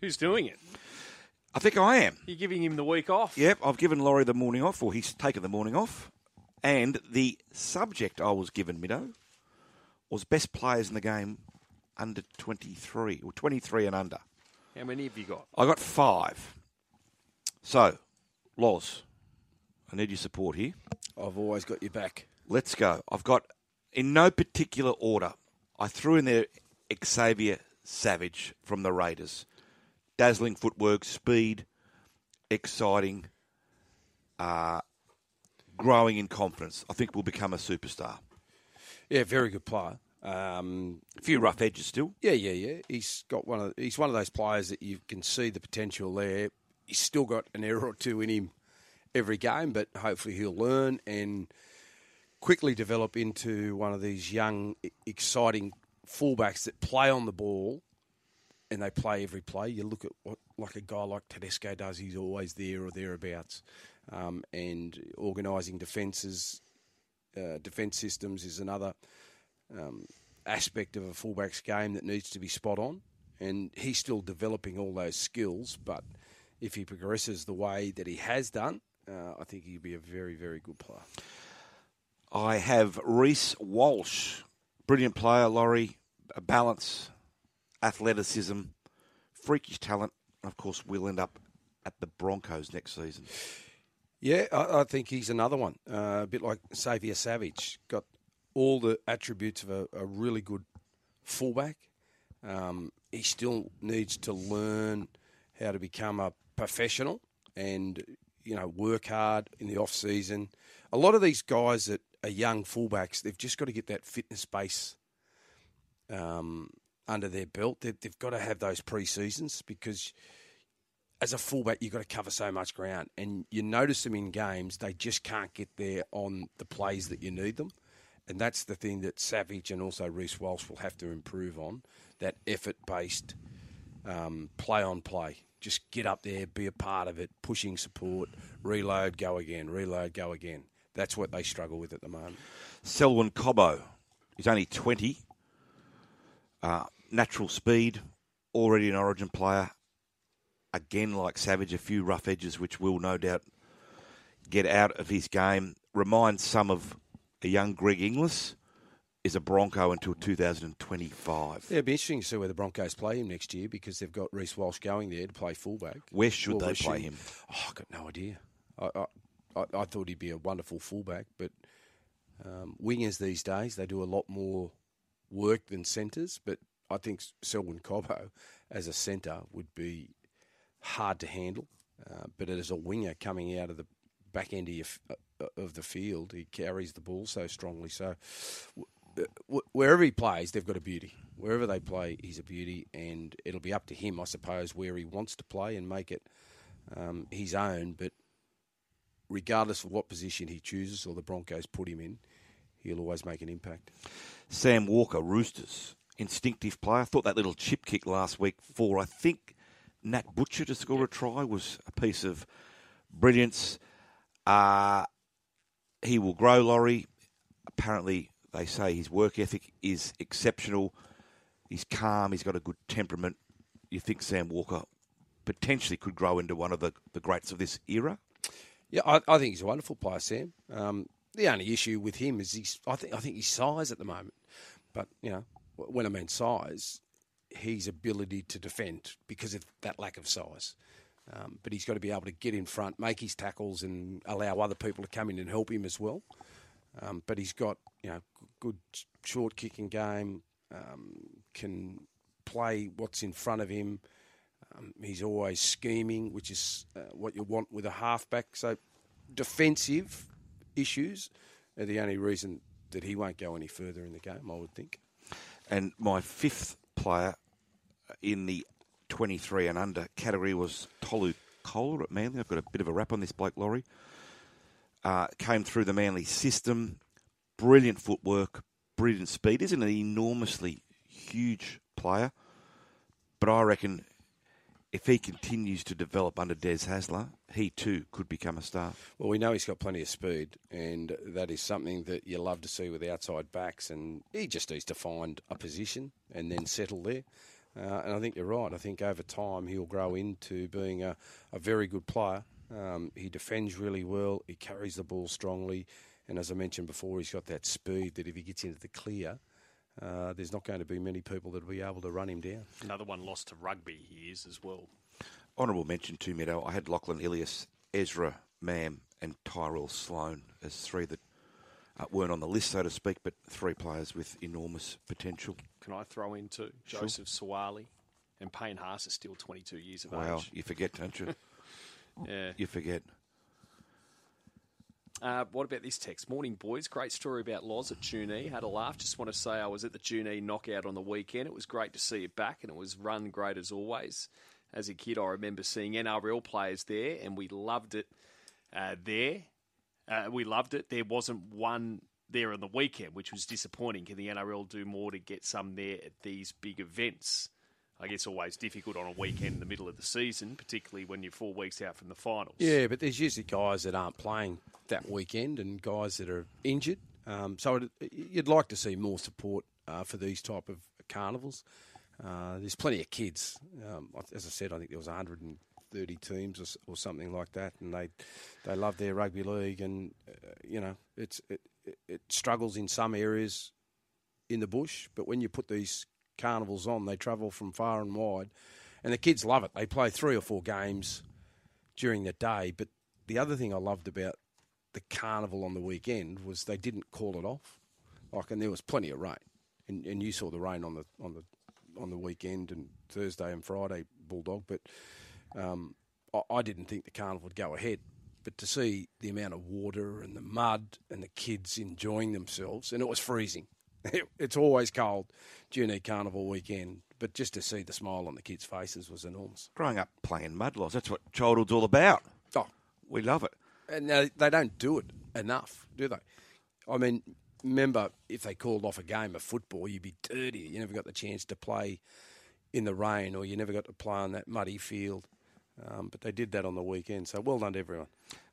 Who's doing it? I think I am. You're giving him the week off. Yep, I've given Laurie the morning off, or he's taken the morning off. And the subject I was given, Mido, was best players in the game under 23, or 23 and under. How many have you got? I got five. So, Loz, I need your support here. I've always got your back. Let's go. I've got, in no particular order, I threw in there Xavier Savage from the Raiders. Dazzling footwork, speed, exciting, uh, growing in confidence. I think will become a superstar. Yeah, very good player. Um, A few rough edges still. yeah, yeah, yeah. He's got one of he's one of those players that you can see the potential there. He's still got an error or two in him every game, but hopefully he'll learn and quickly develop into one of these young, exciting fullbacks that play on the ball and they play every play. You look at what like a guy like Tedesco does; he's always there or thereabouts, um, and organising defences, uh, defence systems is another um, aspect of a fullback's game that needs to be spot on. And he's still developing all those skills, but if he progresses the way that he has done, uh, I think he'll be a very, very good player. I have Reece Walsh, brilliant player, Laurie, a balance, athleticism, freakish talent. Of course, we'll end up at the Broncos next season. Yeah, I, I think he's another one. Uh, a bit like Xavier Savage. Got all the attributes of a, a really good fullback. Um, he still needs to learn how to become a professional and you know work hard in the off season. A lot of these guys that are young fullbacks, they've just got to get that fitness base um, under their belt. They've, they've got to have those pre seasons because as a fullback, you've got to cover so much ground. And you notice them in games, they just can't get there on the plays that you need them. And that's the thing that Savage and also Reece Walsh will have to improve on that effort based um, play on play. Just get up there, be a part of it, pushing support, reload, go again, reload, go again. That's what they struggle with at the moment. Selwyn Cobbo, is only 20. Uh, natural speed, already an origin player. Again, like Savage, a few rough edges which will no doubt get out of his game. Reminds some of a young Greg Inglis. Is a Bronco until 2025. Yeah, it'll be interesting to see where the Broncos play him next year because they've got Reece Walsh going there to play fullback. Where should Well, they where play should- him? Oh, I've got no idea. I, I, I, I thought he'd be a wonderful fullback, but um, wingers these days they do a lot more work than centres. But I think Selwyn Cobbo as a centre would be hard to handle. Uh, but as a winger coming out of the back end of, your, uh, of the field, he carries the ball so strongly. So wherever he plays, they've got a beauty. Wherever they play, he's a beauty, and it'll be up to him, I suppose, where he wants to play and make it um, his own. But regardless of what position he chooses or the Broncos put him in, he'll always make an impact. Sam Walker, Roosters, instinctive player. I thought that little chip kick last week for, I think, Nat Butcher to score a try was a piece of brilliance. Uh, he will grow, Laurie. Apparently, they say his work ethic is exceptional. He's calm. He's got a good temperament. You think Sam Walker potentially could grow into one of the, the greats of this era? Yeah, I, I think he's a wonderful player, Sam. Um, the only issue with him is he's. I think I think his size at the moment. But you know, when I mean size, his ability to defend because of that lack of size. Um, but he's got to be able to get in front, make his tackles, and allow other people to come in and help him as well. Um, but he's got you know good short kicking game, um, can play what's in front of him. Um, he's always scheming, which is uh, what you want with a halfback. So defensive issues are the only reason that he won't go any further in the game. I would think. And my fifth player in the 23 and under category was Tolu Koula at Manly. I've got a bit of a rap on this bloke, Laurie. Uh, came through the Manly system. Brilliant footwork, brilliant speed. Isn't an enormously huge player. But I reckon if he continues to develop under Des Hasler, he too could become a star. Well, we know he's got plenty of speed, and that is something that you love to see with outside backs. And he just needs to find a position and then settle there. Uh, and I think you're right. I think over time he'll grow into being a, a very good player. Um, he defends really well. He carries the ball strongly. And as I mentioned before, he's got that speed that if he gets into the clear, uh, there's not going to be many people that will be able to run him down. Another one lost to rugby, he is as well. Honourable mention to Mido. I had Lachlan Ilias, Ezra Mam, and Tyrell Sloan as three that uh, weren't on the list, so to speak, but three players with enormous potential. Can I throw in too? Sure. Joseph Suaalii and Payne Haas is still 22 years of Wow, age. you forget, don't you? Yeah. you forget. Uh, what about this text? Morning, boys. Great story about Loz at Junee. Had a laugh. Just want to say I was at the Junee knockout on the weekend. It was great to see it back, and it was run great as always. As a kid, I remember seeing NRL players there, and we loved it uh, there. Uh, we loved it. There wasn't one there on the weekend, which was disappointing. Can the NRL do more to get some there at these big events? I guess always difficult on a weekend in the middle of the season, particularly when you're four weeks out from the finals. Yeah, but there's usually guys that aren't playing that weekend and guys that are injured. Um, so it, you'd like to see more support uh, for these type of carnivals. Uh, there's plenty of kids. Um, as I said, I think there was 130 teams or, or something like that, and they they love their rugby league. And uh, you know, it's it, it, it struggles in some areas in the bush, but when you put these carnivals on, they travel from far and wide, and the kids love it. They play three or four games during the day. But the other thing I loved about the carnival on the weekend was they didn't call it off. Like, and there was plenty of rain, and, and you saw the rain on the on the on the weekend and Thursday and Friday bulldog. But um, I, I didn't think the carnival would go ahead. But to see the amount of water and the mud and the kids enjoying themselves, and it was freezing. It's always cold during carnival weekend, but just to see the smile on the kids' faces was enormous. Growing up playing mud laws, that's what childhood's all about. Oh, We love it. and they, they don't do it enough, do they? I mean, remember if they called off a game of football, you'd be dirty. You never got the chance to play in the rain, or you never got to play on that muddy field. Um, but they did that on the weekend, so well done to everyone.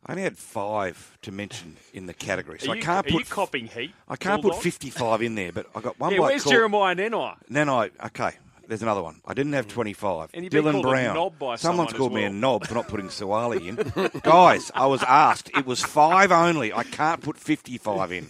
I only had five to mention in the category, so Are I can't are you put copping heat? I can't put Bulldog? 55 in there, but I got one Yeah, bloke where's called- Jeremiah Nanai? Then I okay. There's another one. I didn't have 25. And you've been Dylan called a Brown. knob by Someone's someone as called me a knob for not putting Suaalii in. Guys, I was asked. It was five only. I can't put 55 in.